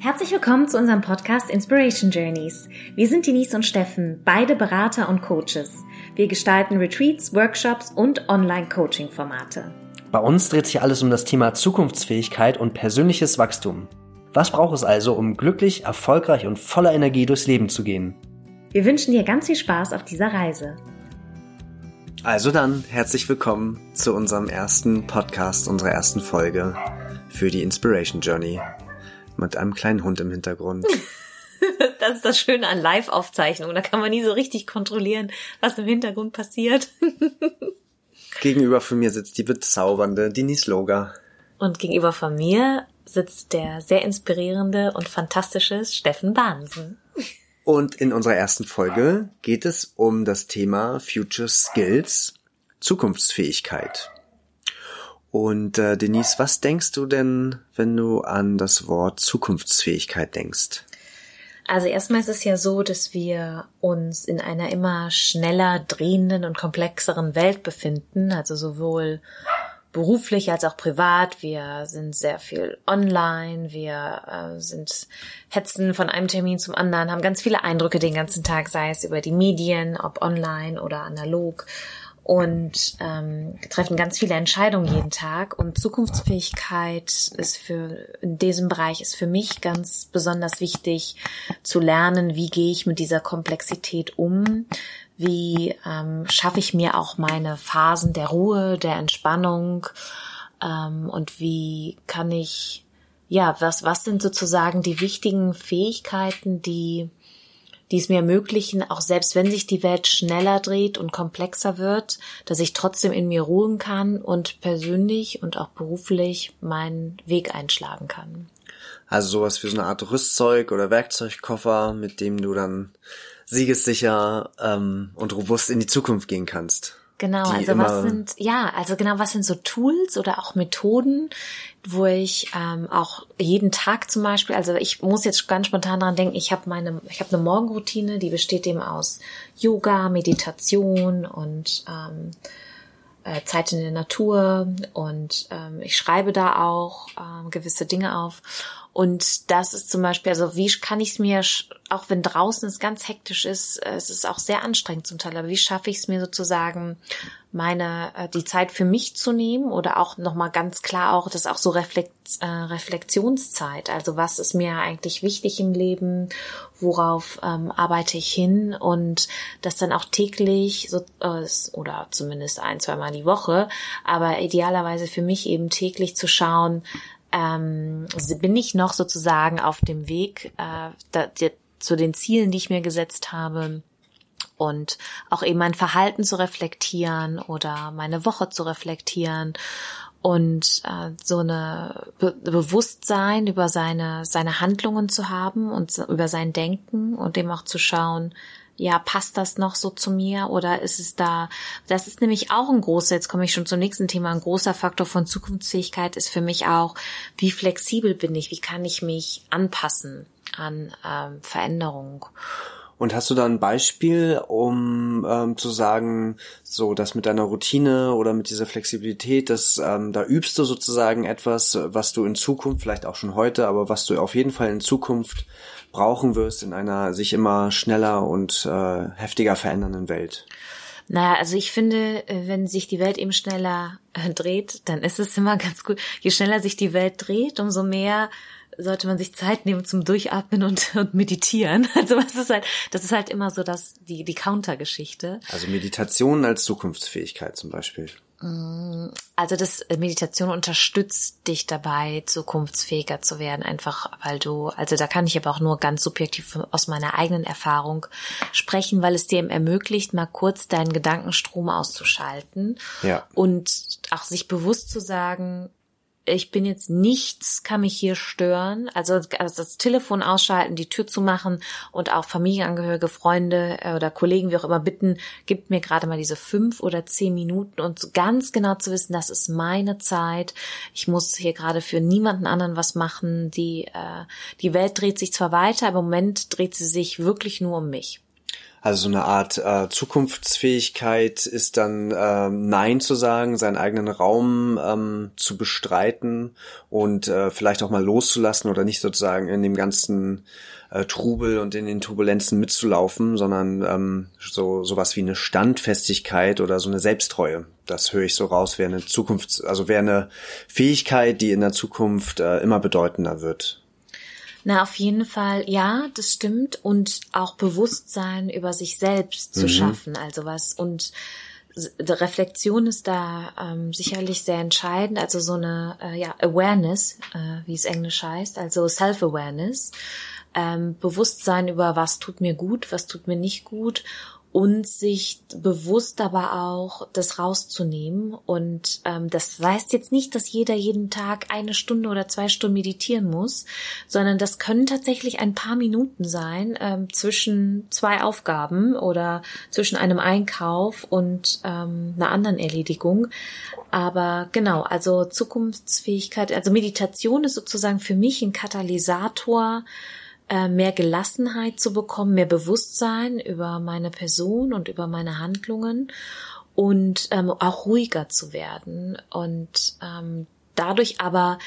Herzlich willkommen zu unserem Podcast Inspiration Journeys. Wir sind Denise und Steffen, beide Berater und Coaches. Wir gestalten Retreats, Workshops und Online-Coaching-Formate. Bei uns dreht sich alles um das Thema Zukunftsfähigkeit und persönliches Wachstum. Was braucht es also, um glücklich, erfolgreich und voller Energie durchs Leben zu gehen? Wir wünschen dir ganz viel Spaß auf dieser Reise. Also dann, herzlich willkommen zu unserem ersten Podcast, unserer ersten Folge für die Inspiration Journey mit einem kleinen Hund im Hintergrund. Das ist das Schöne an Live-Aufzeichnungen. Da kann man nie so richtig kontrollieren, was im Hintergrund passiert. Gegenüber von mir sitzt die bezaubernde Denise Loga. Und gegenüber von mir sitzt der sehr inspirierende und fantastische Steffen Bahnsen. Und in unserer ersten Folge geht es um das Thema Future Skills, Zukunftsfähigkeit. Und äh, Denise, was denkst du denn, wenn du an das Wort Zukunftsfähigkeit denkst? Also erstmal ist es ja so, dass wir uns in einer immer schneller drehenden und komplexeren Welt befinden, also sowohl beruflich als auch privat. Wir sind sehr viel online, wir äh, sind hetzen von einem Termin zum anderen, haben ganz viele Eindrücke den ganzen Tag, sei es über die Medien, ob online oder analog und ähm, treffen ganz viele Entscheidungen jeden Tag. Und Zukunftsfähigkeit ist für in diesem Bereich ist für mich ganz besonders wichtig zu lernen, wie gehe ich mit dieser Komplexität um, wie ähm, schaffe ich mir auch meine Phasen der Ruhe, der Entspannung ähm, und wie kann ich ja was was sind sozusagen die wichtigen Fähigkeiten, die die es mir ermöglichen, auch selbst wenn sich die Welt schneller dreht und komplexer wird, dass ich trotzdem in mir ruhen kann und persönlich und auch beruflich meinen Weg einschlagen kann. Also sowas wie so eine Art Rüstzeug oder Werkzeugkoffer, mit dem du dann siegessicher ähm, und robust in die Zukunft gehen kannst. Genau, also was sind, ja, also genau, was sind so Tools oder auch Methoden, wo ich ähm, auch jeden Tag zum Beispiel, also ich muss jetzt ganz spontan dran denken, ich habe meine, ich habe eine Morgenroutine, die besteht eben aus Yoga, Meditation und ähm, äh, Zeit in der Natur und ähm, ich schreibe da auch ähm, gewisse Dinge auf. Und das ist zum Beispiel, also wie kann ich es mir, auch wenn draußen es ganz hektisch ist, äh, es ist auch sehr anstrengend zum Teil, aber wie schaffe ich es mir sozusagen, meine, äh, die Zeit für mich zu nehmen oder auch nochmal ganz klar auch, das ist auch so Reflekt, äh, Reflexionszeit. Also was ist mir eigentlich wichtig im Leben? Worauf ähm, arbeite ich hin? Und das dann auch täglich so, äh, oder zumindest ein, zweimal die Woche, aber idealerweise für mich eben täglich zu schauen, ähm, bin ich noch sozusagen auf dem Weg äh, da, die, zu den Zielen, die ich mir gesetzt habe und auch eben mein Verhalten zu reflektieren oder meine Woche zu reflektieren und äh, so eine Be Bewusstsein über seine seine Handlungen zu haben und über sein Denken und dem auch zu schauen, ja, passt das noch so zu mir oder ist es da, das ist nämlich auch ein großer, jetzt komme ich schon zum nächsten Thema, ein großer Faktor von Zukunftsfähigkeit ist für mich auch, wie flexibel bin ich, wie kann ich mich anpassen an ähm, Veränderung. Und hast du da ein Beispiel, um ähm, zu sagen, so das mit deiner Routine oder mit dieser Flexibilität, dass ähm, da übst du sozusagen etwas, was du in Zukunft, vielleicht auch schon heute, aber was du auf jeden Fall in Zukunft brauchen wirst in einer sich immer schneller und äh, heftiger verändernden Welt? Naja, also ich finde, äh, wenn sich die Welt eben schneller äh, dreht, dann ist es immer ganz gut. Je schneller sich die Welt dreht, umso mehr sollte man sich Zeit nehmen zum Durchatmen und, und meditieren. Also was ist halt, das ist halt immer so das, die, die Countergeschichte. Also Meditation als Zukunftsfähigkeit zum Beispiel. Also das äh, Meditation unterstützt dich dabei, zukunftsfähiger zu werden, einfach weil du, also da kann ich aber auch nur ganz subjektiv aus meiner eigenen Erfahrung sprechen, weil es dir ermöglicht, mal kurz deinen Gedankenstrom auszuschalten ja. und auch sich bewusst zu sagen, ich bin jetzt nichts, kann mich hier stören. Also, also das Telefon ausschalten, die Tür zu machen und auch Familienangehörige, Freunde äh, oder Kollegen, wie auch immer, bitten, gibt mir gerade mal diese fünf oder zehn Minuten und ganz genau zu wissen, das ist meine Zeit. Ich muss hier gerade für niemanden anderen was machen. Die, äh, die Welt dreht sich zwar weiter, aber im Moment dreht sie sich wirklich nur um mich. Also so eine Art äh, Zukunftsfähigkeit ist dann äh, Nein zu sagen, seinen eigenen Raum ähm, zu bestreiten und äh, vielleicht auch mal loszulassen oder nicht sozusagen in dem ganzen äh, Trubel und in den Turbulenzen mitzulaufen, sondern ähm, so sowas wie eine Standfestigkeit oder so eine Selbsttreue. Das höre ich so raus, wäre eine Zukunft, also wäre eine Fähigkeit, die in der Zukunft äh, immer bedeutender wird. Na, auf jeden Fall, ja, das stimmt. Und auch Bewusstsein über sich selbst zu mhm. schaffen. Also was und Reflexion ist da ähm, sicherlich sehr entscheidend. Also so eine äh, ja, Awareness, äh, wie es Englisch heißt, also Self-Awareness. Ähm, Bewusstsein über was tut mir gut, was tut mir nicht gut und sich bewusst aber auch das rauszunehmen. Und ähm, das heißt jetzt nicht, dass jeder jeden Tag eine Stunde oder zwei Stunden meditieren muss, sondern das können tatsächlich ein paar Minuten sein ähm, zwischen zwei Aufgaben oder zwischen einem Einkauf und ähm, einer anderen Erledigung. Aber genau, also Zukunftsfähigkeit, also Meditation ist sozusagen für mich ein Katalysator, mehr Gelassenheit zu bekommen, mehr Bewusstsein über meine Person und über meine Handlungen und ähm, auch ruhiger zu werden und ähm, dadurch aber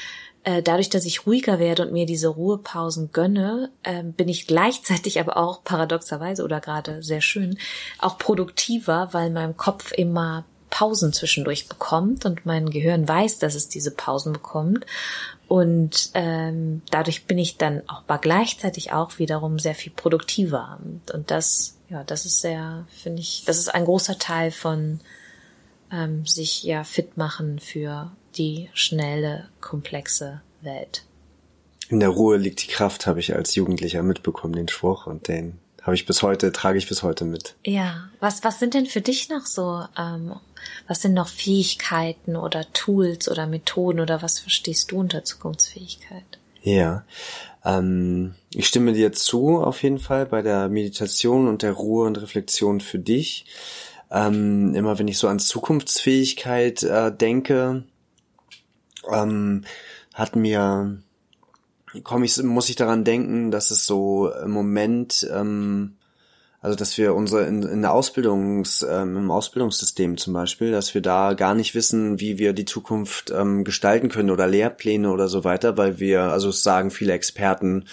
äh, dadurch, dass ich ruhiger werde und mir diese Ruhepausen gönne, äh, bin ich gleichzeitig aber auch paradoxerweise oder gerade sehr schön auch produktiver, weil mein Kopf immer Pausen zwischendurch bekommt und mein Gehirn weiß, dass es diese Pausen bekommt. Und ähm, dadurch bin ich dann auch aber gleichzeitig auch wiederum sehr viel produktiver. Und das, ja, das ist sehr, finde ich, das ist ein großer Teil von ähm, sich ja fit machen für die schnelle, komplexe Welt. In der Ruhe liegt die Kraft, habe ich als Jugendlicher mitbekommen, den Spruch und den habe ich bis heute, trage ich bis heute mit. Ja, was, was sind denn für dich noch so, ähm, was sind noch Fähigkeiten oder Tools oder Methoden oder was verstehst du unter Zukunftsfähigkeit? Ja, ähm, ich stimme dir zu auf jeden Fall bei der Meditation und der Ruhe und Reflexion für dich. Ähm, immer wenn ich so an Zukunftsfähigkeit äh, denke, ähm, hat mir komme ich, muss ich daran denken, dass es so im Moment ähm, also dass wir unsere in, in der Ausbildungs, ähm, im Ausbildungssystem zum Beispiel, dass wir da gar nicht wissen, wie wir die Zukunft ähm, gestalten können oder Lehrpläne oder so weiter, weil wir, also es sagen viele Experten,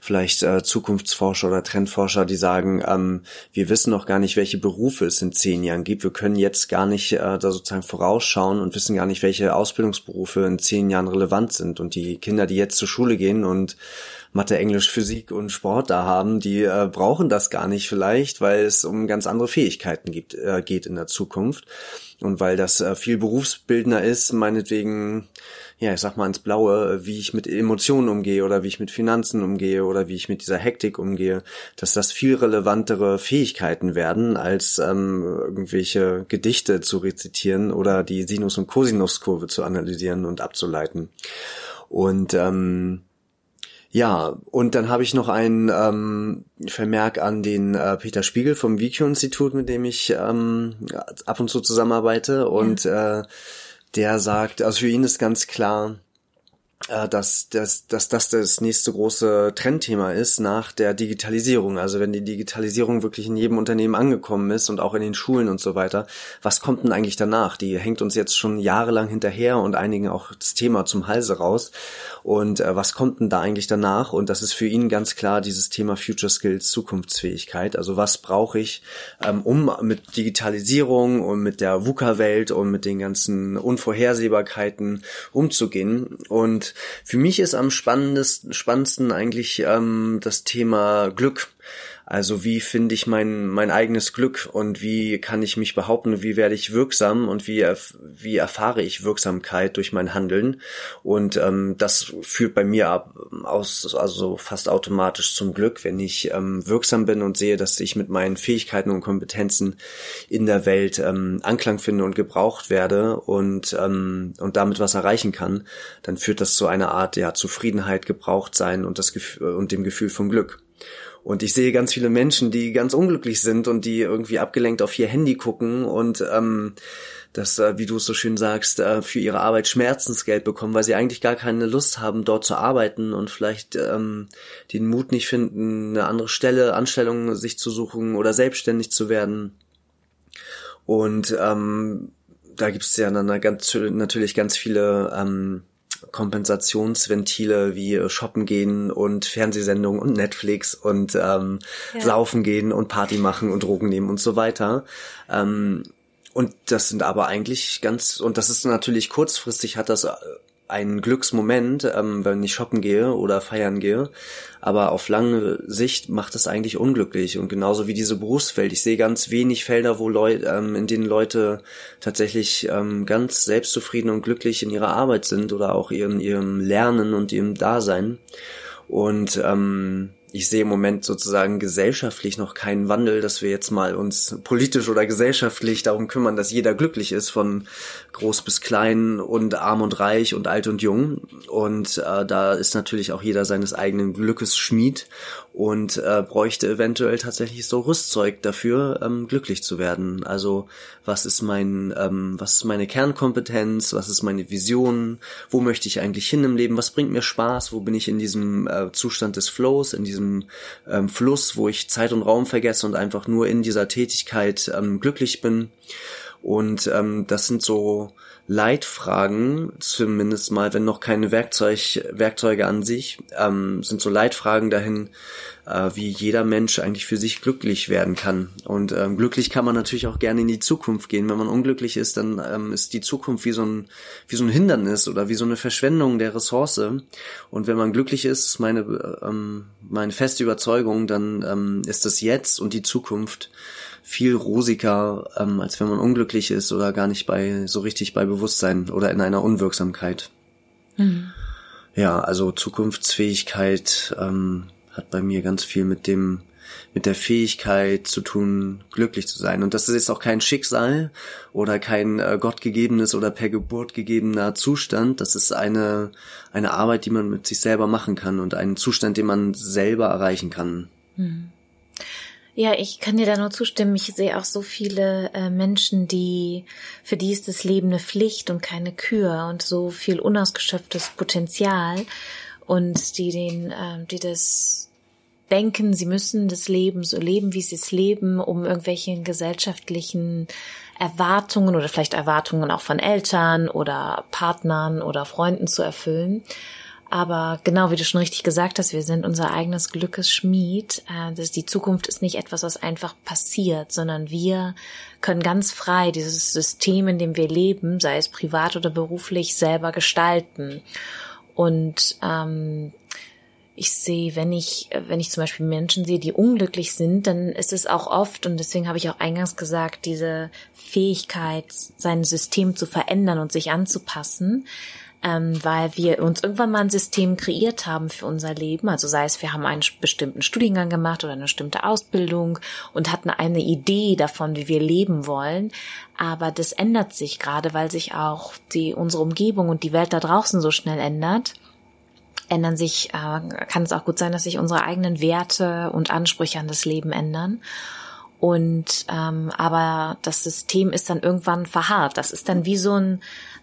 vielleicht äh, Zukunftsforscher oder Trendforscher, die sagen, ähm, wir wissen noch gar nicht, welche Berufe es in zehn Jahren gibt. Wir können jetzt gar nicht äh, da sozusagen vorausschauen und wissen gar nicht, welche Ausbildungsberufe in zehn Jahren relevant sind. Und die Kinder, die jetzt zur Schule gehen und Mathe, Englisch, Physik und Sport da haben, die äh, brauchen das gar nicht vielleicht, weil es um ganz andere Fähigkeiten gibt, äh, geht in der Zukunft. Und weil das äh, viel berufsbildender ist, meinetwegen, ja, ich sag mal ins Blaue, wie ich mit Emotionen umgehe oder wie ich mit Finanzen umgehe oder wie ich mit dieser Hektik umgehe, dass das viel relevantere Fähigkeiten werden, als ähm, irgendwelche Gedichte zu rezitieren oder die Sinus- und Cosinuskurve zu analysieren und abzuleiten. Und ähm, ja, und dann habe ich noch einen ähm, Vermerk an den äh, Peter Spiegel vom Wikio-Institut, mit dem ich ähm, ab und zu zusammenarbeite. Und ja. äh, der sagt, also für ihn ist ganz klar, dass, dass, dass das das nächste große Trendthema ist nach der Digitalisierung. Also wenn die Digitalisierung wirklich in jedem Unternehmen angekommen ist und auch in den Schulen und so weiter, was kommt denn eigentlich danach? Die hängt uns jetzt schon jahrelang hinterher und einigen auch das Thema zum Halse raus. Und äh, was kommt denn da eigentlich danach? Und das ist für ihn ganz klar dieses Thema Future Skills, Zukunftsfähigkeit. Also was brauche ich, ähm, um mit Digitalisierung und mit der VUCA-Welt und mit den ganzen Unvorhersehbarkeiten umzugehen? Und für mich ist am spannendsten, spannendsten eigentlich ähm, das Thema Glück. Also wie finde ich mein, mein eigenes Glück und wie kann ich mich behaupten, wie werde ich wirksam und wie, wie erfahre ich Wirksamkeit durch mein Handeln. Und ähm, das führt bei mir ab, aus, also fast automatisch zum Glück, wenn ich ähm, wirksam bin und sehe, dass ich mit meinen Fähigkeiten und Kompetenzen in der Welt ähm, Anklang finde und gebraucht werde und, ähm, und damit was erreichen kann, dann führt das zu einer Art ja, Zufriedenheit, gebraucht sein und, das Gefühl, und dem Gefühl von Glück. Und ich sehe ganz viele Menschen, die ganz unglücklich sind und die irgendwie abgelenkt auf ihr Handy gucken und ähm, das, äh, wie du es so schön sagst, äh, für ihre Arbeit Schmerzensgeld bekommen, weil sie eigentlich gar keine Lust haben, dort zu arbeiten und vielleicht ähm, den Mut nicht finden, eine andere Stelle, Anstellung sich zu suchen oder selbstständig zu werden. Und ähm, da gibt es ja dann ganz, natürlich ganz viele ähm, Kompensationsventile wie Shoppen gehen und Fernsehsendungen und Netflix und ähm, ja. Saufen gehen und Party machen und Drogen nehmen und so weiter. Ähm, und das sind aber eigentlich ganz, und das ist natürlich kurzfristig hat das ein Glücksmoment, ähm, wenn ich shoppen gehe oder feiern gehe. Aber auf lange Sicht macht es eigentlich unglücklich. Und genauso wie diese Berufswelt. Ich sehe ganz wenig Felder, wo Leute, ähm, in denen Leute tatsächlich ähm, ganz selbstzufrieden und glücklich in ihrer Arbeit sind oder auch in ihrem Lernen und ihrem Dasein. Und ähm, ich sehe im Moment sozusagen gesellschaftlich noch keinen Wandel, dass wir jetzt mal uns politisch oder gesellschaftlich darum kümmern, dass jeder glücklich ist, von groß bis klein und arm und reich und alt und jung. Und äh, da ist natürlich auch jeder seines eigenen Glückes Schmied und äh, bräuchte eventuell tatsächlich so Rüstzeug dafür, ähm, glücklich zu werden. Also was ist mein, ähm, was ist meine Kernkompetenz, was ist meine Vision, wo möchte ich eigentlich hin im Leben, was bringt mir Spaß, wo bin ich in diesem äh, Zustand des Flows, in diesem ähm, Fluss, wo ich Zeit und Raum vergesse und einfach nur in dieser Tätigkeit ähm, glücklich bin. Und ähm, das sind so Leitfragen, zumindest mal, wenn noch keine Werkzeug, Werkzeuge an sich, ähm, sind so Leitfragen dahin, äh, wie jeder Mensch eigentlich für sich glücklich werden kann. Und ähm, glücklich kann man natürlich auch gerne in die Zukunft gehen. Wenn man unglücklich ist, dann ähm, ist die Zukunft wie so ein wie so ein Hindernis oder wie so eine Verschwendung der Ressource. Und wenn man glücklich ist, ist meine ähm, meine feste Überzeugung, dann ähm, ist das Jetzt und die Zukunft viel rosiger, ähm, als wenn man unglücklich ist oder gar nicht bei so richtig bei Bewusstsein oder in einer Unwirksamkeit. Mhm. Ja, also Zukunftsfähigkeit ähm, hat bei mir ganz viel mit dem mit der Fähigkeit zu tun, glücklich zu sein. Und das ist jetzt auch kein Schicksal oder kein äh, gottgegebenes oder per Geburt gegebener Zustand. Das ist eine, eine Arbeit, die man mit sich selber machen kann und einen Zustand, den man selber erreichen kann. Mhm. Ja, ich kann dir da nur zustimmen. Ich sehe auch so viele äh, Menschen, die, für die ist das Leben eine Pflicht und keine Kür und so viel unausgeschöpftes Potenzial und die den, äh, die das denken, sie müssen das Leben so leben, wie sie es leben, um irgendwelchen gesellschaftlichen Erwartungen oder vielleicht Erwartungen auch von Eltern oder Partnern oder Freunden zu erfüllen. Aber genau wie du schon richtig gesagt hast, wir sind unser eigenes Glückes Schmied. Äh, das, die Zukunft ist nicht etwas, was einfach passiert, sondern wir können ganz frei dieses System, in dem wir leben, sei es privat oder beruflich, selber gestalten. Und ähm, ich sehe, wenn ich, wenn ich zum Beispiel Menschen sehe, die unglücklich sind, dann ist es auch oft, und deswegen habe ich auch eingangs gesagt, diese Fähigkeit, sein System zu verändern und sich anzupassen, ähm, weil wir uns irgendwann mal ein System kreiert haben für unser Leben. Also sei es, wir haben einen bestimmten Studiengang gemacht oder eine bestimmte Ausbildung und hatten eine Idee davon, wie wir leben wollen. Aber das ändert sich gerade, weil sich auch die, unsere Umgebung und die Welt da draußen so schnell ändert ändern sich, äh, kann es auch gut sein, dass sich unsere eigenen Werte und Ansprüche an das Leben ändern. Und ähm, aber das System ist dann irgendwann verharrt. Das ist dann wie so ein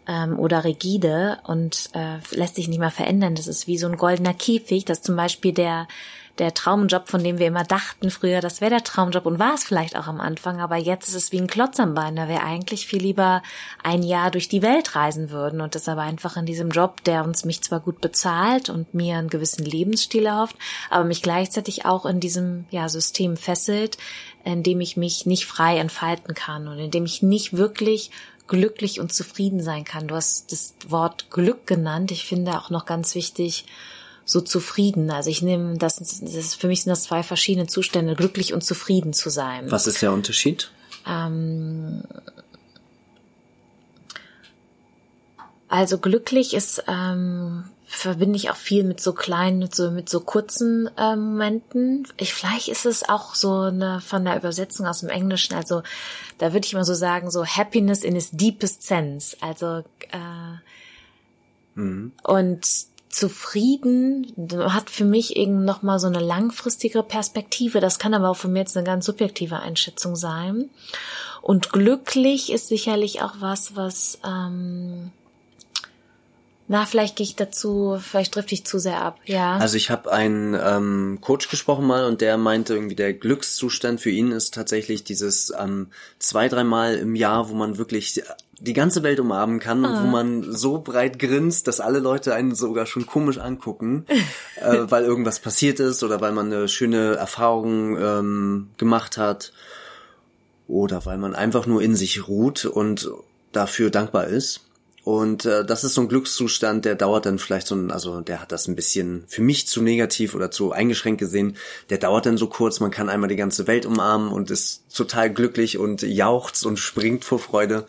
ähm, oder rigide und äh, lässt sich nicht mehr verändern. Das ist wie so ein goldener Käfig, dass zum Beispiel der der Traumjob, von dem wir immer dachten früher, das wäre der Traumjob und war es vielleicht auch am Anfang, aber jetzt ist es wie ein Klotz am Bein, da wir eigentlich viel lieber ein Jahr durch die Welt reisen würden und das aber einfach in diesem Job, der uns mich zwar gut bezahlt und mir einen gewissen Lebensstil erhofft, aber mich gleichzeitig auch in diesem ja, System fesselt, in dem ich mich nicht frei entfalten kann und in dem ich nicht wirklich glücklich und zufrieden sein kann. Du hast das Wort Glück genannt. Ich finde auch noch ganz wichtig, so zufrieden. Also ich nehme das, das ist, für mich sind das zwei verschiedene Zustände, glücklich und zufrieden zu sein. Was ist der Unterschied? Ähm, also glücklich ist ähm, verbinde ich auch viel mit so kleinen, mit so, mit so kurzen äh, Momenten. Ich, vielleicht ist es auch so eine von der Übersetzung aus dem Englischen. Also da würde ich mal so sagen, so Happiness in its deepest sense. Also äh, mhm. und zufrieden hat für mich eben noch mal so eine langfristige Perspektive. Das kann aber auch für mich jetzt eine ganz subjektive Einschätzung sein. Und glücklich ist sicherlich auch was, was ähm, na, vielleicht gehe ich dazu, vielleicht trifft ich zu sehr ab, ja. Also ich habe einen ähm, Coach gesprochen mal und der meinte irgendwie, der Glückszustand für ihn ist tatsächlich dieses ähm, zwei, dreimal im Jahr, wo man wirklich die ganze Welt umarmen kann und wo ah. man so breit grinst, dass alle Leute einen sogar schon komisch angucken, äh, weil irgendwas passiert ist oder weil man eine schöne Erfahrung ähm, gemacht hat oder weil man einfach nur in sich ruht und dafür dankbar ist. Und äh, das ist so ein Glückszustand, der dauert dann vielleicht so ein, also der hat das ein bisschen für mich zu negativ oder zu eingeschränkt gesehen. Der dauert dann so kurz, man kann einmal die ganze Welt umarmen und ist total glücklich und jauchzt und springt vor Freude.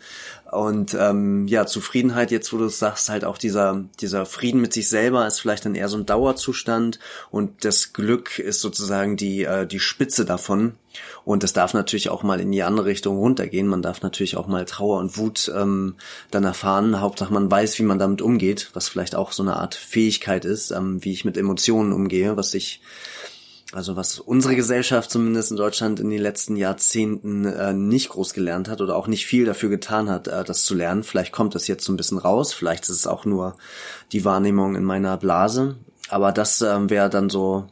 Und ähm, ja, Zufriedenheit, jetzt wo du es sagst, halt auch dieser, dieser Frieden mit sich selber ist vielleicht dann eher so ein Dauerzustand und das Glück ist sozusagen die, äh, die Spitze davon. Und das darf natürlich auch mal in die andere Richtung runtergehen. Man darf natürlich auch mal Trauer und Wut ähm, dann erfahren. Hauptsache man weiß, wie man damit umgeht, was vielleicht auch so eine Art Fähigkeit ist, ähm, wie ich mit Emotionen umgehe, was ich also was unsere Gesellschaft zumindest in Deutschland in den letzten Jahrzehnten äh, nicht groß gelernt hat oder auch nicht viel dafür getan hat, äh, das zu lernen. Vielleicht kommt das jetzt so ein bisschen raus, vielleicht ist es auch nur die Wahrnehmung in meiner Blase. Aber das äh, wäre dann so,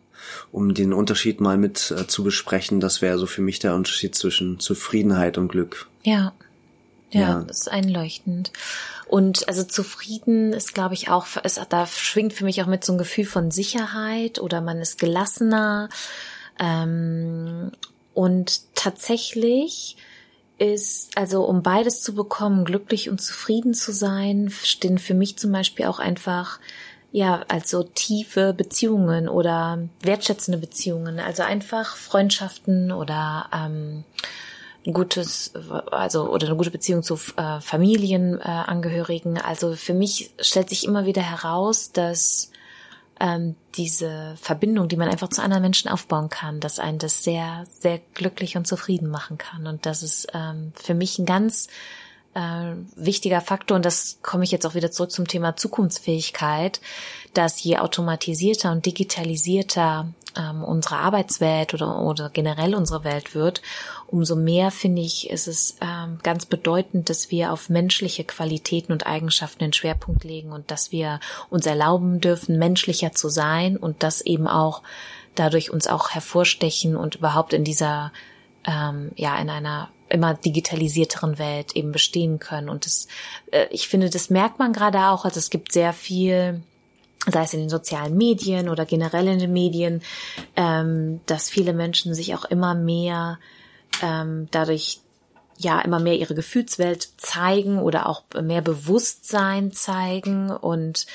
um den Unterschied mal mit äh, zu besprechen, das wäre so für mich der Unterschied zwischen Zufriedenheit und Glück. Ja. Ja, ja. das ist einleuchtend. Und also zufrieden ist, glaube ich, auch, ist, da schwingt für mich auch mit so ein Gefühl von Sicherheit oder man ist gelassener. Ähm, und tatsächlich ist, also um beides zu bekommen, glücklich und zufrieden zu sein, stehen für mich zum Beispiel auch einfach ja, also tiefe Beziehungen oder wertschätzende Beziehungen, also einfach Freundschaften oder ähm, gutes, also oder eine gute Beziehung zu äh, Familienangehörigen. Äh, also für mich stellt sich immer wieder heraus, dass ähm, diese Verbindung, die man einfach zu anderen Menschen aufbauen kann, dass einen das sehr, sehr glücklich und zufrieden machen kann. Und das ist ähm, für mich ein ganz äh, wichtiger Faktor, und das komme ich jetzt auch wieder zurück zum Thema Zukunftsfähigkeit, dass je automatisierter und digitalisierter ähm, unsere Arbeitswelt oder, oder generell unsere Welt wird, umso mehr finde ich, ist es ähm, ganz bedeutend, dass wir auf menschliche Qualitäten und Eigenschaften den Schwerpunkt legen und dass wir uns erlauben dürfen, menschlicher zu sein und das eben auch dadurch uns auch hervorstechen und überhaupt in dieser ähm, ja in einer immer digitalisierteren Welt eben bestehen können. Und das, äh, ich finde, das merkt man gerade auch. Also es gibt sehr viel, sei es in den sozialen Medien oder generell in den Medien, ähm, dass viele Menschen sich auch immer mehr ähm, dadurch ja immer mehr ihre Gefühlswelt zeigen oder auch mehr Bewusstsein zeigen und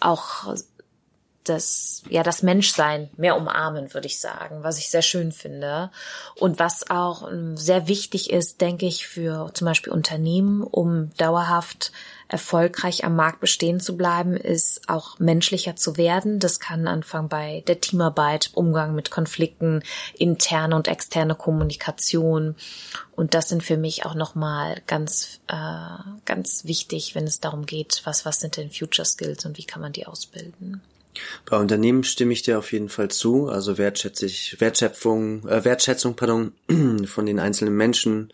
auch das, ja, das Menschsein mehr umarmen, würde ich sagen, was ich sehr schön finde. Und was auch ähm, sehr wichtig ist, denke ich, für zum Beispiel Unternehmen, um dauerhaft erfolgreich am Markt bestehen zu bleiben, ist auch menschlicher zu werden. Das kann anfangen bei der Teamarbeit, Umgang mit Konflikten, interne und externe Kommunikation. Und das sind für mich auch nochmal ganz, äh, ganz wichtig, wenn es darum geht, was, was sind denn Future Skills und wie kann man die ausbilden. Bei Unternehmen stimme ich dir auf jeden Fall zu. Also wertschätze ich Wertschöpfung, äh, Wertschätzung, pardon, von den einzelnen Menschen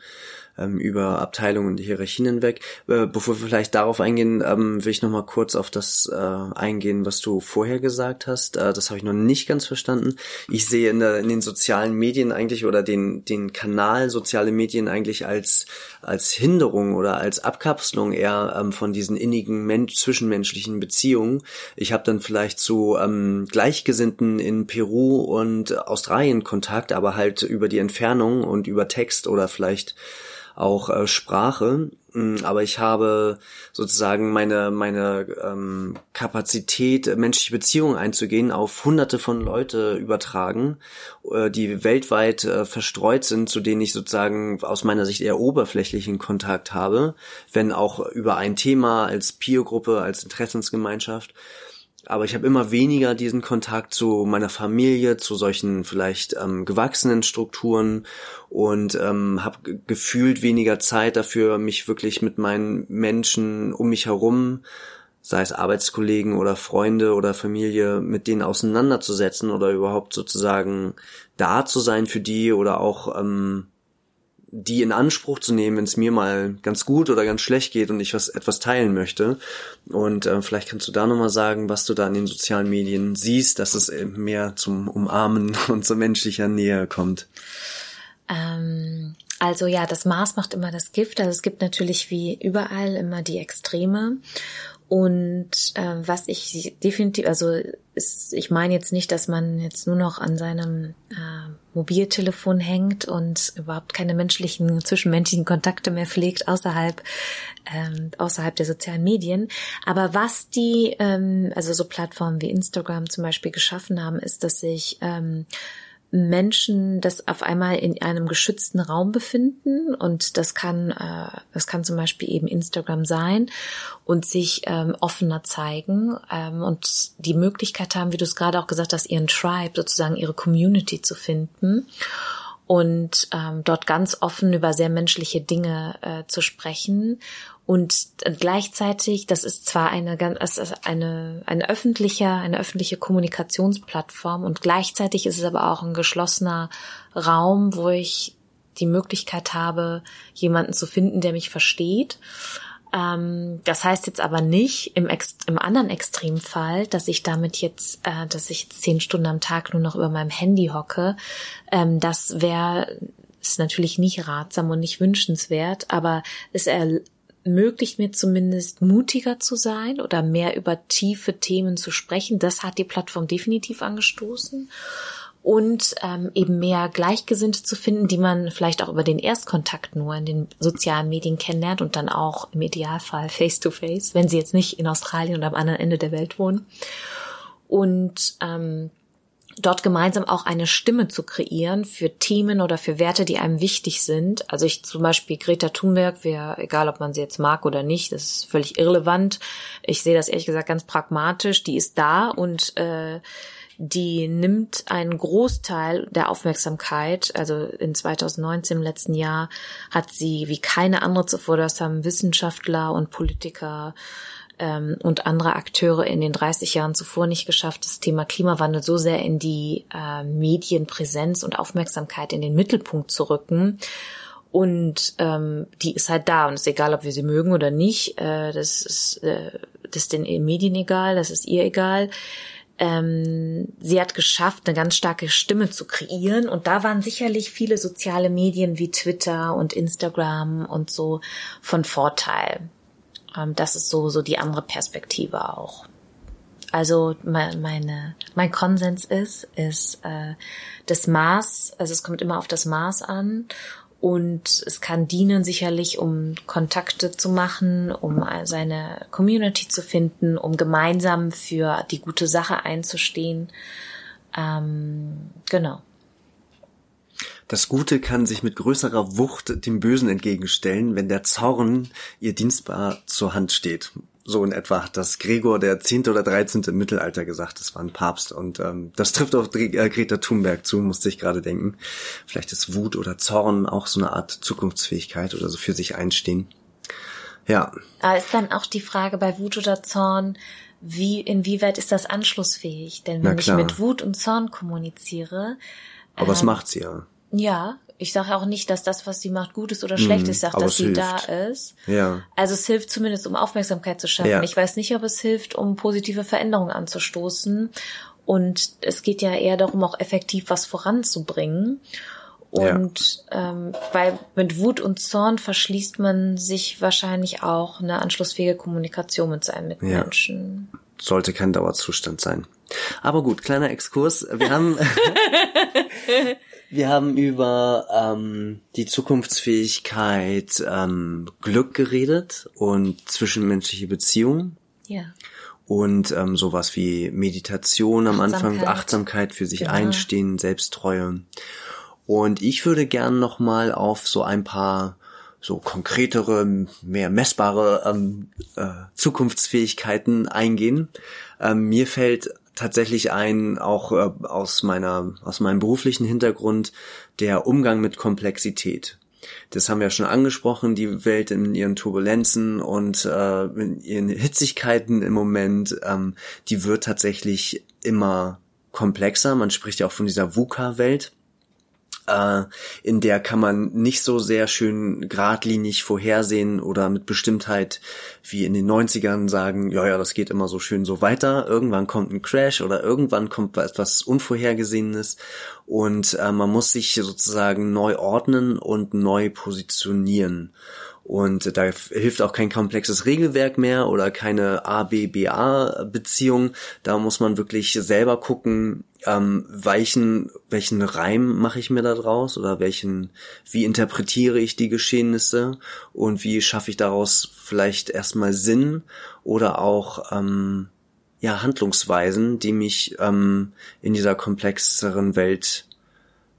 ähm, über Abteilungen und Hierarchien hinweg. Äh, bevor wir vielleicht darauf eingehen, ähm, will ich noch mal kurz auf das äh, eingehen, was du vorher gesagt hast. Äh, das habe ich noch nicht ganz verstanden. Ich sehe in, der, in den sozialen Medien eigentlich oder den, den Kanal soziale Medien eigentlich als, als Hinderung oder als Abkapselung eher ähm, von diesen innigen Mensch zwischenmenschlichen Beziehungen. Ich habe dann vielleicht zu ähm, Gleichgesinnten in Peru und Australien Kontakt, aber halt über die Entfernung und über Text oder vielleicht auch äh, Sprache, mm, aber ich habe sozusagen meine meine ähm, Kapazität, menschliche Beziehungen einzugehen, auf Hunderte von Leute übertragen, äh, die weltweit äh, verstreut sind, zu denen ich sozusagen aus meiner Sicht eher oberflächlichen Kontakt habe, wenn auch über ein Thema als Peergruppe, als Interessensgemeinschaft aber ich habe immer weniger diesen Kontakt zu meiner Familie, zu solchen vielleicht ähm, gewachsenen Strukturen und ähm, habe gefühlt weniger Zeit dafür, mich wirklich mit meinen Menschen um mich herum sei es Arbeitskollegen oder Freunde oder Familie, mit denen auseinanderzusetzen oder überhaupt sozusagen da zu sein für die oder auch ähm, die in Anspruch zu nehmen, wenn es mir mal ganz gut oder ganz schlecht geht und ich was etwas teilen möchte. Und äh, vielleicht kannst du da nochmal sagen, was du da in den sozialen Medien siehst, dass es mehr zum Umarmen und zur menschlicher Nähe kommt. Ähm, also ja, das Maß macht immer das Gift. Also es gibt natürlich wie überall immer die Extreme. Und äh, was ich definitiv, also ist, ich meine jetzt nicht, dass man jetzt nur noch an seinem äh, Mobiltelefon hängt und überhaupt keine menschlichen, zwischenmenschlichen Kontakte mehr pflegt außerhalb, ähm, außerhalb der sozialen Medien. Aber was die, ähm, also so Plattformen wie Instagram zum Beispiel geschaffen haben, ist, dass sich ähm, Menschen das auf einmal in einem geschützten Raum befinden. Und das kann äh, das kann zum Beispiel eben Instagram sein und sich ähm, offener zeigen ähm, und die Möglichkeit haben, wie du es gerade auch gesagt hast, ihren Tribe sozusagen ihre Community zu finden und ähm, dort ganz offen über sehr menschliche Dinge äh, zu sprechen und gleichzeitig, das ist zwar eine ganz, eine, eine öffentliche, eine öffentliche Kommunikationsplattform und gleichzeitig ist es aber auch ein geschlossener Raum, wo ich die Möglichkeit habe, jemanden zu finden, der mich versteht. Ähm, das heißt jetzt aber nicht im, Ex im anderen Extremfall, dass ich damit jetzt, äh, dass ich jetzt zehn Stunden am Tag nur noch über meinem Handy hocke. Ähm, das wäre ist natürlich nicht ratsam und nicht wünschenswert, aber es er ermöglicht mir zumindest mutiger zu sein oder mehr über tiefe Themen zu sprechen. Das hat die Plattform definitiv angestoßen. Und ähm, eben mehr Gleichgesinnte zu finden, die man vielleicht auch über den Erstkontakt nur in den sozialen Medien kennenlernt und dann auch im Idealfall face-to-face, -face, wenn sie jetzt nicht in Australien oder am anderen Ende der Welt wohnen. Und ähm, dort gemeinsam auch eine Stimme zu kreieren für Themen oder für Werte, die einem wichtig sind. Also ich zum Beispiel Greta Thunberg, wer, egal ob man sie jetzt mag oder nicht, das ist völlig irrelevant. Ich sehe das ehrlich gesagt ganz pragmatisch. Die ist da und äh, die nimmt einen Großteil der Aufmerksamkeit. Also in 2019 im letzten Jahr hat sie wie keine andere zuvor, das haben Wissenschaftler und Politiker ähm, und andere Akteure in den 30 Jahren zuvor nicht geschafft, das Thema Klimawandel so sehr in die äh, Medienpräsenz und Aufmerksamkeit in den Mittelpunkt zu rücken. Und ähm, die ist halt da und es ist egal, ob wir sie mögen oder nicht. Äh, das ist äh, das ist den Medien egal, das ist ihr egal. Ähm, sie hat geschafft, eine ganz starke Stimme zu kreieren und da waren sicherlich viele soziale Medien wie Twitter und Instagram und so von Vorteil. Ähm, das ist so, so die andere Perspektive auch. Also meine, mein Konsens ist, ist äh, das Maß, also es kommt immer auf das Maß an und es kann dienen sicherlich, um Kontakte zu machen, um seine Community zu finden, um gemeinsam für die gute Sache einzustehen. Ähm, genau. Das Gute kann sich mit größerer Wucht dem Bösen entgegenstellen, wenn der Zorn ihr dienstbar zur Hand steht. So in etwa hat das Gregor der zehnte oder dreizehnte im Mittelalter gesagt, das war ein Papst. Und ähm, das trifft auf äh, Greta Thunberg zu, musste ich gerade denken. Vielleicht ist Wut oder Zorn auch so eine Art Zukunftsfähigkeit oder so für sich einstehen. Ja. Aber ist dann auch die Frage bei Wut oder Zorn, wie, inwieweit ist das anschlussfähig? Denn wenn ich mit Wut und Zorn kommuniziere. Aber ähm, es macht sie ja. Ja, ich sage auch nicht, dass das, was sie macht, gut ist oder schlecht ist. Ich sage, dass sie hilft. da ist. Ja. Also es hilft zumindest, um Aufmerksamkeit zu schaffen. Ja. Ich weiß nicht, ob es hilft, um positive Veränderungen anzustoßen. Und es geht ja eher darum, auch effektiv was voranzubringen. Und ja. ähm, bei, mit Wut und Zorn verschließt man sich wahrscheinlich auch eine anschlussfähige Kommunikation mit seinen Mitmenschen. Ja. Sollte kein Dauerzustand sein. Aber gut, kleiner Exkurs. Wir haben Wir haben über ähm, die Zukunftsfähigkeit ähm, Glück geredet und zwischenmenschliche Beziehungen. Ja. Und ähm, sowas wie Meditation am Anfang, Achtsamkeit für sich genau. einstehen, Selbsttreue. Und ich würde gern nochmal auf so ein paar so konkretere, mehr messbare ähm, äh, Zukunftsfähigkeiten eingehen. Ähm, mir fällt tatsächlich ein, auch äh, aus meiner, aus meinem beruflichen Hintergrund, der Umgang mit Komplexität. das haben wir schon angesprochen, die Welt in ihren Turbulenzen und äh, in ihren Hitzigkeiten im Moment, ähm, die wird tatsächlich immer komplexer. Man spricht ja auch von dieser VUCA-Welt äh, in der kann man nicht so sehr schön geradlinig vorhersehen oder mit Bestimmtheit wie in den 90ern sagen, ja, ja, das geht immer so schön so weiter. Irgendwann kommt ein Crash oder irgendwann kommt etwas Unvorhergesehenes und äh, man muss sich sozusagen neu ordnen und neu positionieren. Und da hilft auch kein komplexes Regelwerk mehr oder keine A-B-B-A-Beziehung. Da muss man wirklich selber gucken, ähm, welchen, welchen Reim mache ich mir da draus oder welchen, wie interpretiere ich die Geschehnisse und wie schaffe ich daraus vielleicht erstmal Sinn oder auch ähm, ja Handlungsweisen, die mich ähm, in dieser komplexeren Welt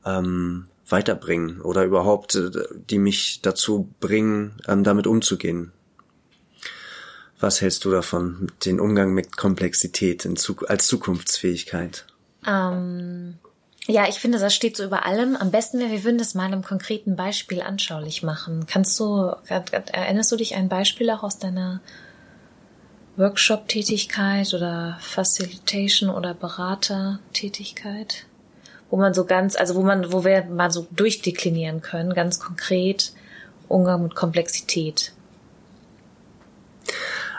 ähm, weiterbringen oder überhaupt, äh, die mich dazu bringen, ähm, damit umzugehen. Was hältst du davon, den Umgang mit Komplexität in, als Zukunftsfähigkeit? Ähm, ja, ich finde, das steht so über allem. Am besten wäre, wir würden das mal einem konkreten Beispiel anschaulich machen. Kannst du, erinnerst du dich ein Beispiel auch aus deiner Workshop-Tätigkeit oder Facilitation oder Berater-Tätigkeit? Wo man so ganz, also wo man, wo wir mal so durchdeklinieren können, ganz konkret Umgang mit Komplexität.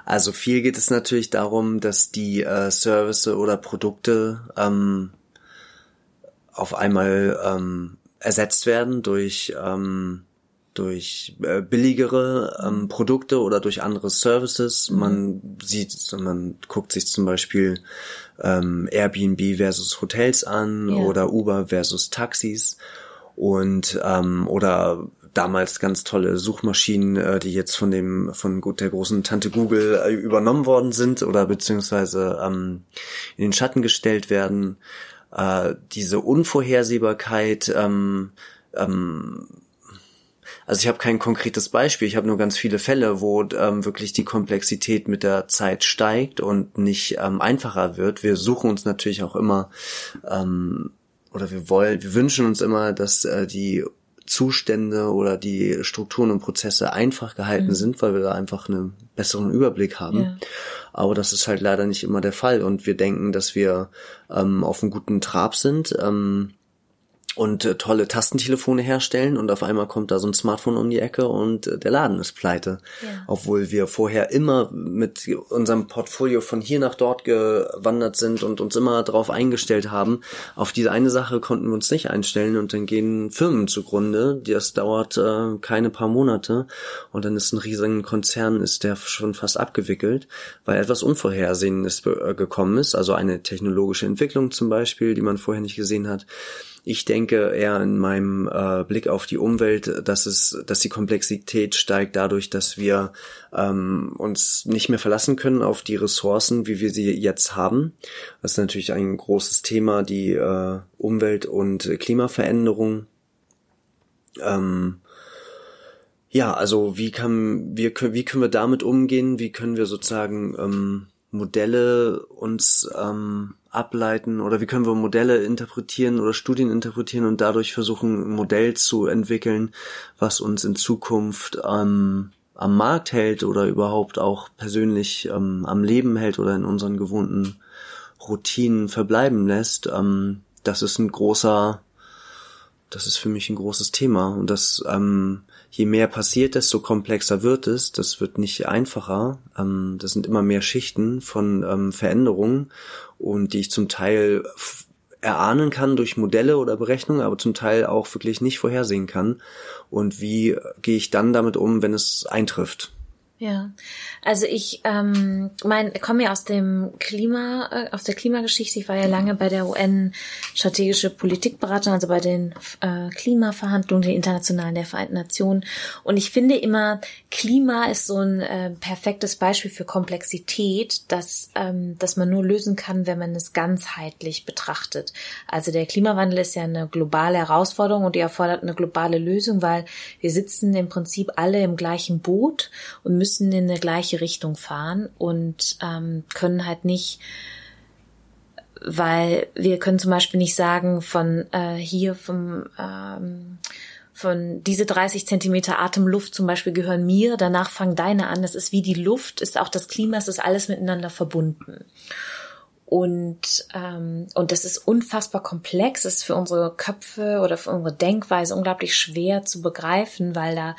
Also viel geht es natürlich darum, dass die äh, Services oder Produkte ähm, auf einmal ähm, ersetzt werden durch ähm, durch äh, billigere ähm, Produkte oder durch andere Services. Man sieht, man guckt sich zum Beispiel ähm, Airbnb versus Hotels an ja. oder Uber versus Taxis und ähm, oder damals ganz tolle Suchmaschinen, äh, die jetzt von dem von gut der großen Tante Google äh, übernommen worden sind oder beziehungsweise ähm, in den Schatten gestellt werden. Äh, diese Unvorhersehbarkeit, ähm, ähm, also ich habe kein konkretes Beispiel, ich habe nur ganz viele Fälle, wo ähm, wirklich die Komplexität mit der Zeit steigt und nicht ähm, einfacher wird. Wir suchen uns natürlich auch immer ähm, oder wir wollen, wir wünschen uns immer, dass äh, die Zustände oder die Strukturen und Prozesse einfach gehalten mhm. sind, weil wir da einfach einen besseren Überblick haben. Ja. Aber das ist halt leider nicht immer der Fall und wir denken, dass wir ähm, auf einem guten Trab sind. Ähm, und äh, tolle Tastentelefone herstellen und auf einmal kommt da so ein Smartphone um die Ecke und äh, der Laden ist pleite. Ja. Obwohl wir vorher immer mit unserem Portfolio von hier nach dort gewandert sind und uns immer darauf eingestellt haben. Auf diese eine Sache konnten wir uns nicht einstellen und dann gehen Firmen zugrunde. Das dauert äh, keine paar Monate und dann ist ein riesiger Konzern, ist der schon fast abgewickelt, weil etwas Unvorhersehendes äh, gekommen ist. Also eine technologische Entwicklung zum Beispiel, die man vorher nicht gesehen hat ich denke eher in meinem äh, Blick auf die Umwelt, dass es, dass die Komplexität steigt dadurch, dass wir ähm, uns nicht mehr verlassen können auf die Ressourcen, wie wir sie jetzt haben. Das ist natürlich ein großes Thema, die äh, Umwelt- und Klimaveränderung. Ähm, ja, also wie kann wir wie können wir damit umgehen? Wie können wir sozusagen ähm, Modelle uns ähm, ableiten oder wie können wir Modelle interpretieren oder Studien interpretieren und dadurch versuchen, ein Modell zu entwickeln, was uns in Zukunft ähm, am Markt hält oder überhaupt auch persönlich ähm, am Leben hält oder in unseren gewohnten Routinen verbleiben lässt. Ähm, das ist ein großer, das ist für mich ein großes Thema und das ähm, je mehr passiert, desto komplexer wird es. Das wird nicht einfacher. Ähm, das sind immer mehr Schichten von ähm, Veränderungen und die ich zum Teil erahnen kann durch Modelle oder Berechnungen, aber zum Teil auch wirklich nicht vorhersehen kann. Und wie gehe ich dann damit um, wenn es eintrifft? Ja, also ich ähm, mein, komme ja aus dem Klima, äh, aus der Klimageschichte. Ich war ja lange bei der UN strategische Politikberatung, also bei den äh, Klimaverhandlungen, den internationalen der Vereinten Nationen. Und ich finde immer, Klima ist so ein äh, perfektes Beispiel für Komplexität, dass, ähm, dass man nur lösen kann, wenn man es ganzheitlich betrachtet. Also der Klimawandel ist ja eine globale Herausforderung und die erfordert eine globale Lösung, weil wir sitzen im Prinzip alle im gleichen Boot und müssen müssen in eine gleiche Richtung fahren und ähm, können halt nicht, weil wir können zum Beispiel nicht sagen von äh, hier vom ähm, von diese 30 Zentimeter Atemluft zum Beispiel gehören mir, danach fangen deine an. Das ist wie die Luft, ist auch das Klima, es ist alles miteinander verbunden. Und, ähm, und das ist unfassbar komplex, ist für unsere Köpfe oder für unsere Denkweise unglaublich schwer zu begreifen, weil da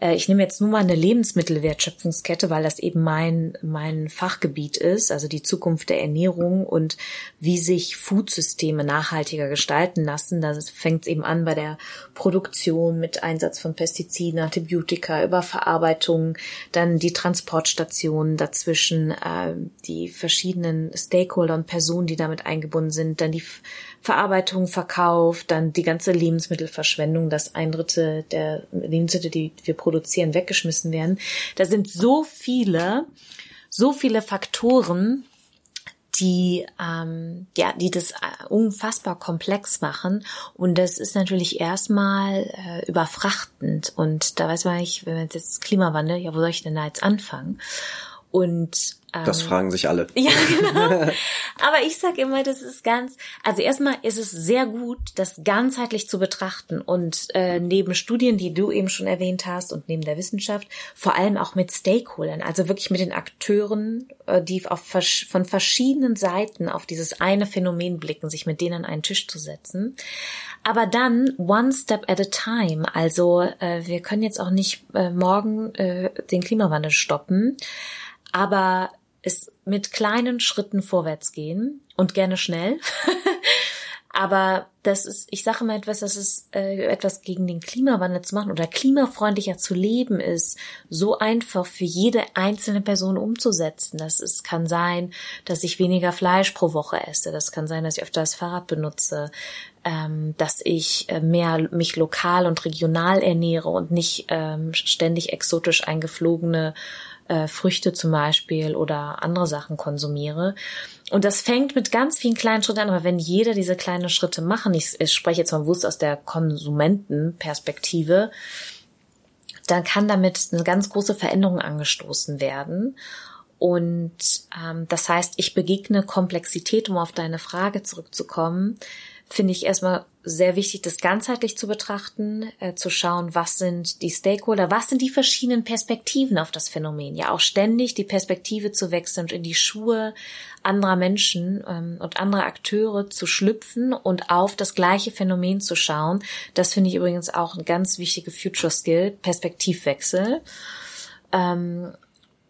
ich nehme jetzt nur mal eine Lebensmittelwertschöpfungskette, weil das eben mein, mein Fachgebiet ist, also die Zukunft der Ernährung und wie sich Foodsysteme nachhaltiger gestalten lassen. Da fängt es eben an bei der Produktion mit Einsatz von Pestiziden, Antibiotika, über Verarbeitung, dann die Transportstationen dazwischen, äh, die verschiedenen Stakeholder und Personen, die damit eingebunden sind, dann die Verarbeitung, Verkauf, dann die ganze Lebensmittelverschwendung, dass ein Drittel der Lebensmittel, die wir produzieren, weggeschmissen werden. Da sind so viele, so viele Faktoren, die ähm, ja, die das äh, unfassbar komplex machen und das ist natürlich erstmal äh, überfrachtend und da weiß man nicht, wenn man jetzt Klimawandel, ja, wo soll ich denn da jetzt anfangen? Und ähm, das fragen sich alle. Ja, genau. Aber ich sage immer, das ist ganz, also erstmal ist es sehr gut, das ganzheitlich zu betrachten und äh, neben Studien, die du eben schon erwähnt hast und neben der Wissenschaft, vor allem auch mit Stakeholdern, also wirklich mit den Akteuren, äh, die auf, von verschiedenen Seiten auf dieses eine Phänomen blicken, sich mit denen an einen Tisch zu setzen. Aber dann one step at a time. Also äh, wir können jetzt auch nicht äh, morgen äh, den Klimawandel stoppen. Aber es mit kleinen Schritten vorwärts gehen und gerne schnell. Aber das ist, ich sage mal etwas, dass es äh, etwas gegen den Klimawandel zu machen oder klimafreundlicher zu leben ist, so einfach für jede einzelne Person umzusetzen. Das ist, kann sein, dass ich weniger Fleisch pro Woche esse. Das kann sein, dass ich öfter das Fahrrad benutze, ähm, dass ich äh, mehr mich lokal und regional ernähre und nicht ähm, ständig exotisch eingeflogene äh, Früchte zum Beispiel oder andere Sachen konsumiere. Und das fängt mit ganz vielen kleinen Schritten an, aber wenn jeder diese kleinen Schritte machen, ich, ich spreche jetzt mal bewusst aus der Konsumentenperspektive, dann kann damit eine ganz große Veränderung angestoßen werden. Und ähm, das heißt, ich begegne Komplexität, um auf deine Frage zurückzukommen, finde ich erstmal sehr wichtig, das ganzheitlich zu betrachten, äh, zu schauen, was sind die Stakeholder, was sind die verschiedenen Perspektiven auf das Phänomen. Ja, auch ständig die Perspektive zu wechseln und in die Schuhe anderer Menschen ähm, und anderer Akteure zu schlüpfen und auf das gleiche Phänomen zu schauen. Das finde ich übrigens auch ein ganz wichtige Future Skill, Perspektivwechsel. Ähm,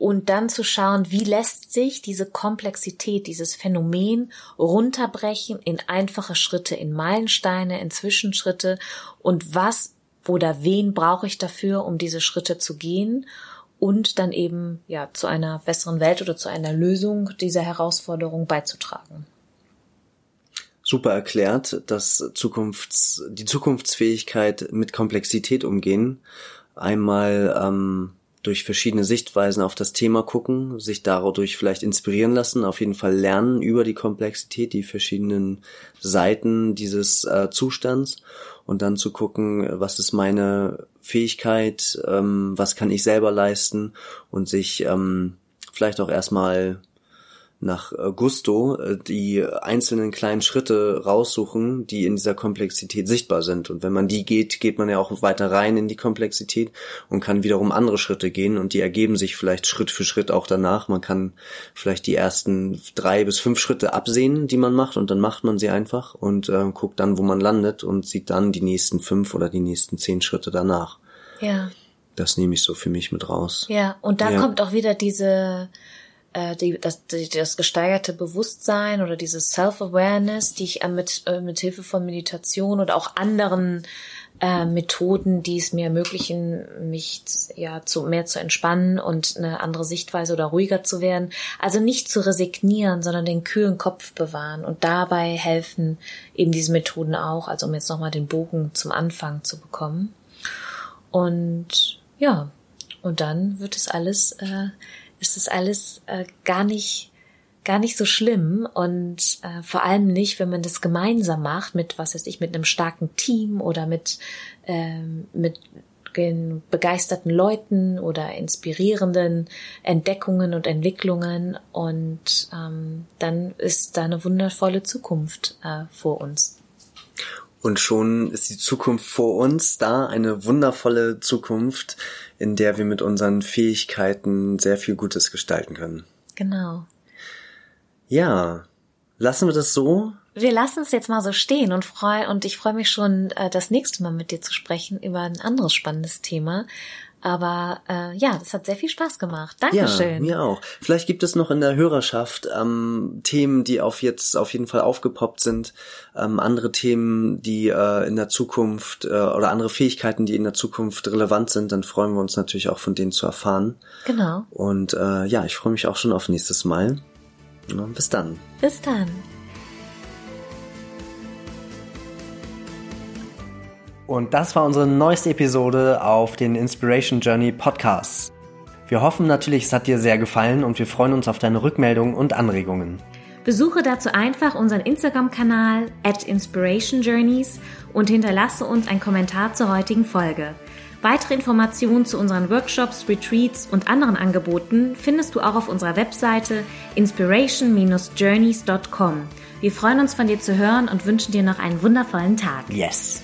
und dann zu schauen, wie lässt sich diese Komplexität, dieses Phänomen runterbrechen in einfache Schritte, in Meilensteine, in Zwischenschritte und was oder wen brauche ich dafür, um diese Schritte zu gehen und dann eben ja zu einer besseren Welt oder zu einer Lösung dieser Herausforderung beizutragen. Super erklärt, dass Zukunfts, die Zukunftsfähigkeit mit Komplexität umgehen. Einmal ähm, durch verschiedene Sichtweisen auf das Thema gucken, sich dadurch vielleicht inspirieren lassen, auf jeden Fall lernen über die Komplexität, die verschiedenen Seiten dieses äh, Zustands und dann zu gucken, was ist meine Fähigkeit, ähm, was kann ich selber leisten und sich ähm, vielleicht auch erstmal nach Gusto äh, die einzelnen kleinen Schritte raussuchen, die in dieser Komplexität sichtbar sind. Und wenn man die geht, geht man ja auch weiter rein in die Komplexität und kann wiederum andere Schritte gehen und die ergeben sich vielleicht Schritt für Schritt auch danach. Man kann vielleicht die ersten drei bis fünf Schritte absehen, die man macht und dann macht man sie einfach und äh, guckt dann, wo man landet und sieht dann die nächsten fünf oder die nächsten zehn Schritte danach. Ja. Das nehme ich so für mich mit raus. Ja, und da ja. kommt auch wieder diese äh, die, das, die, das gesteigerte Bewusstsein oder dieses Self-Awareness, die ich äh, mit, äh, mit Hilfe von Meditation oder auch anderen äh, Methoden, die es mir ermöglichen, mich ja zu mehr zu entspannen und eine andere Sichtweise oder ruhiger zu werden. Also nicht zu resignieren, sondern den kühlen Kopf bewahren und dabei helfen eben diese Methoden auch, also um jetzt nochmal den Bogen zum Anfang zu bekommen. Und ja, und dann wird es alles äh, ist das alles äh, gar nicht gar nicht so schlimm und äh, vor allem nicht, wenn man das gemeinsam macht mit was weiß ich mit einem starken Team oder mit ähm, mit begeisterten Leuten oder inspirierenden Entdeckungen und Entwicklungen und ähm, dann ist da eine wundervolle Zukunft äh, vor uns. Und schon ist die Zukunft vor uns da, eine wundervolle Zukunft, in der wir mit unseren Fähigkeiten sehr viel Gutes gestalten können. Genau. Ja, lassen wir das so? Wir lassen es jetzt mal so stehen und freuen und ich freue mich schon, äh, das nächste Mal mit dir zu sprechen über ein anderes spannendes Thema. Aber äh, ja, das hat sehr viel Spaß gemacht. Dankeschön. Ja, mir auch. Vielleicht gibt es noch in der Hörerschaft ähm, Themen, die auf jetzt auf jeden Fall aufgepoppt sind, ähm, andere Themen, die äh, in der Zukunft äh, oder andere Fähigkeiten, die in der Zukunft relevant sind. Dann freuen wir uns natürlich auch von denen zu erfahren. Genau. Und äh, ja, ich freue mich auch schon auf nächstes Mal. Bis dann. Bis dann. Und das war unsere neueste Episode auf den Inspiration Journey Podcasts. Wir hoffen natürlich, es hat dir sehr gefallen und wir freuen uns auf deine Rückmeldungen und Anregungen. Besuche dazu einfach unseren Instagram-Kanal at Inspiration Journeys und hinterlasse uns einen Kommentar zur heutigen Folge. Weitere Informationen zu unseren Workshops, Retreats und anderen Angeboten findest du auch auf unserer Webseite inspiration-journeys.com. Wir freuen uns von dir zu hören und wünschen dir noch einen wundervollen Tag. Yes!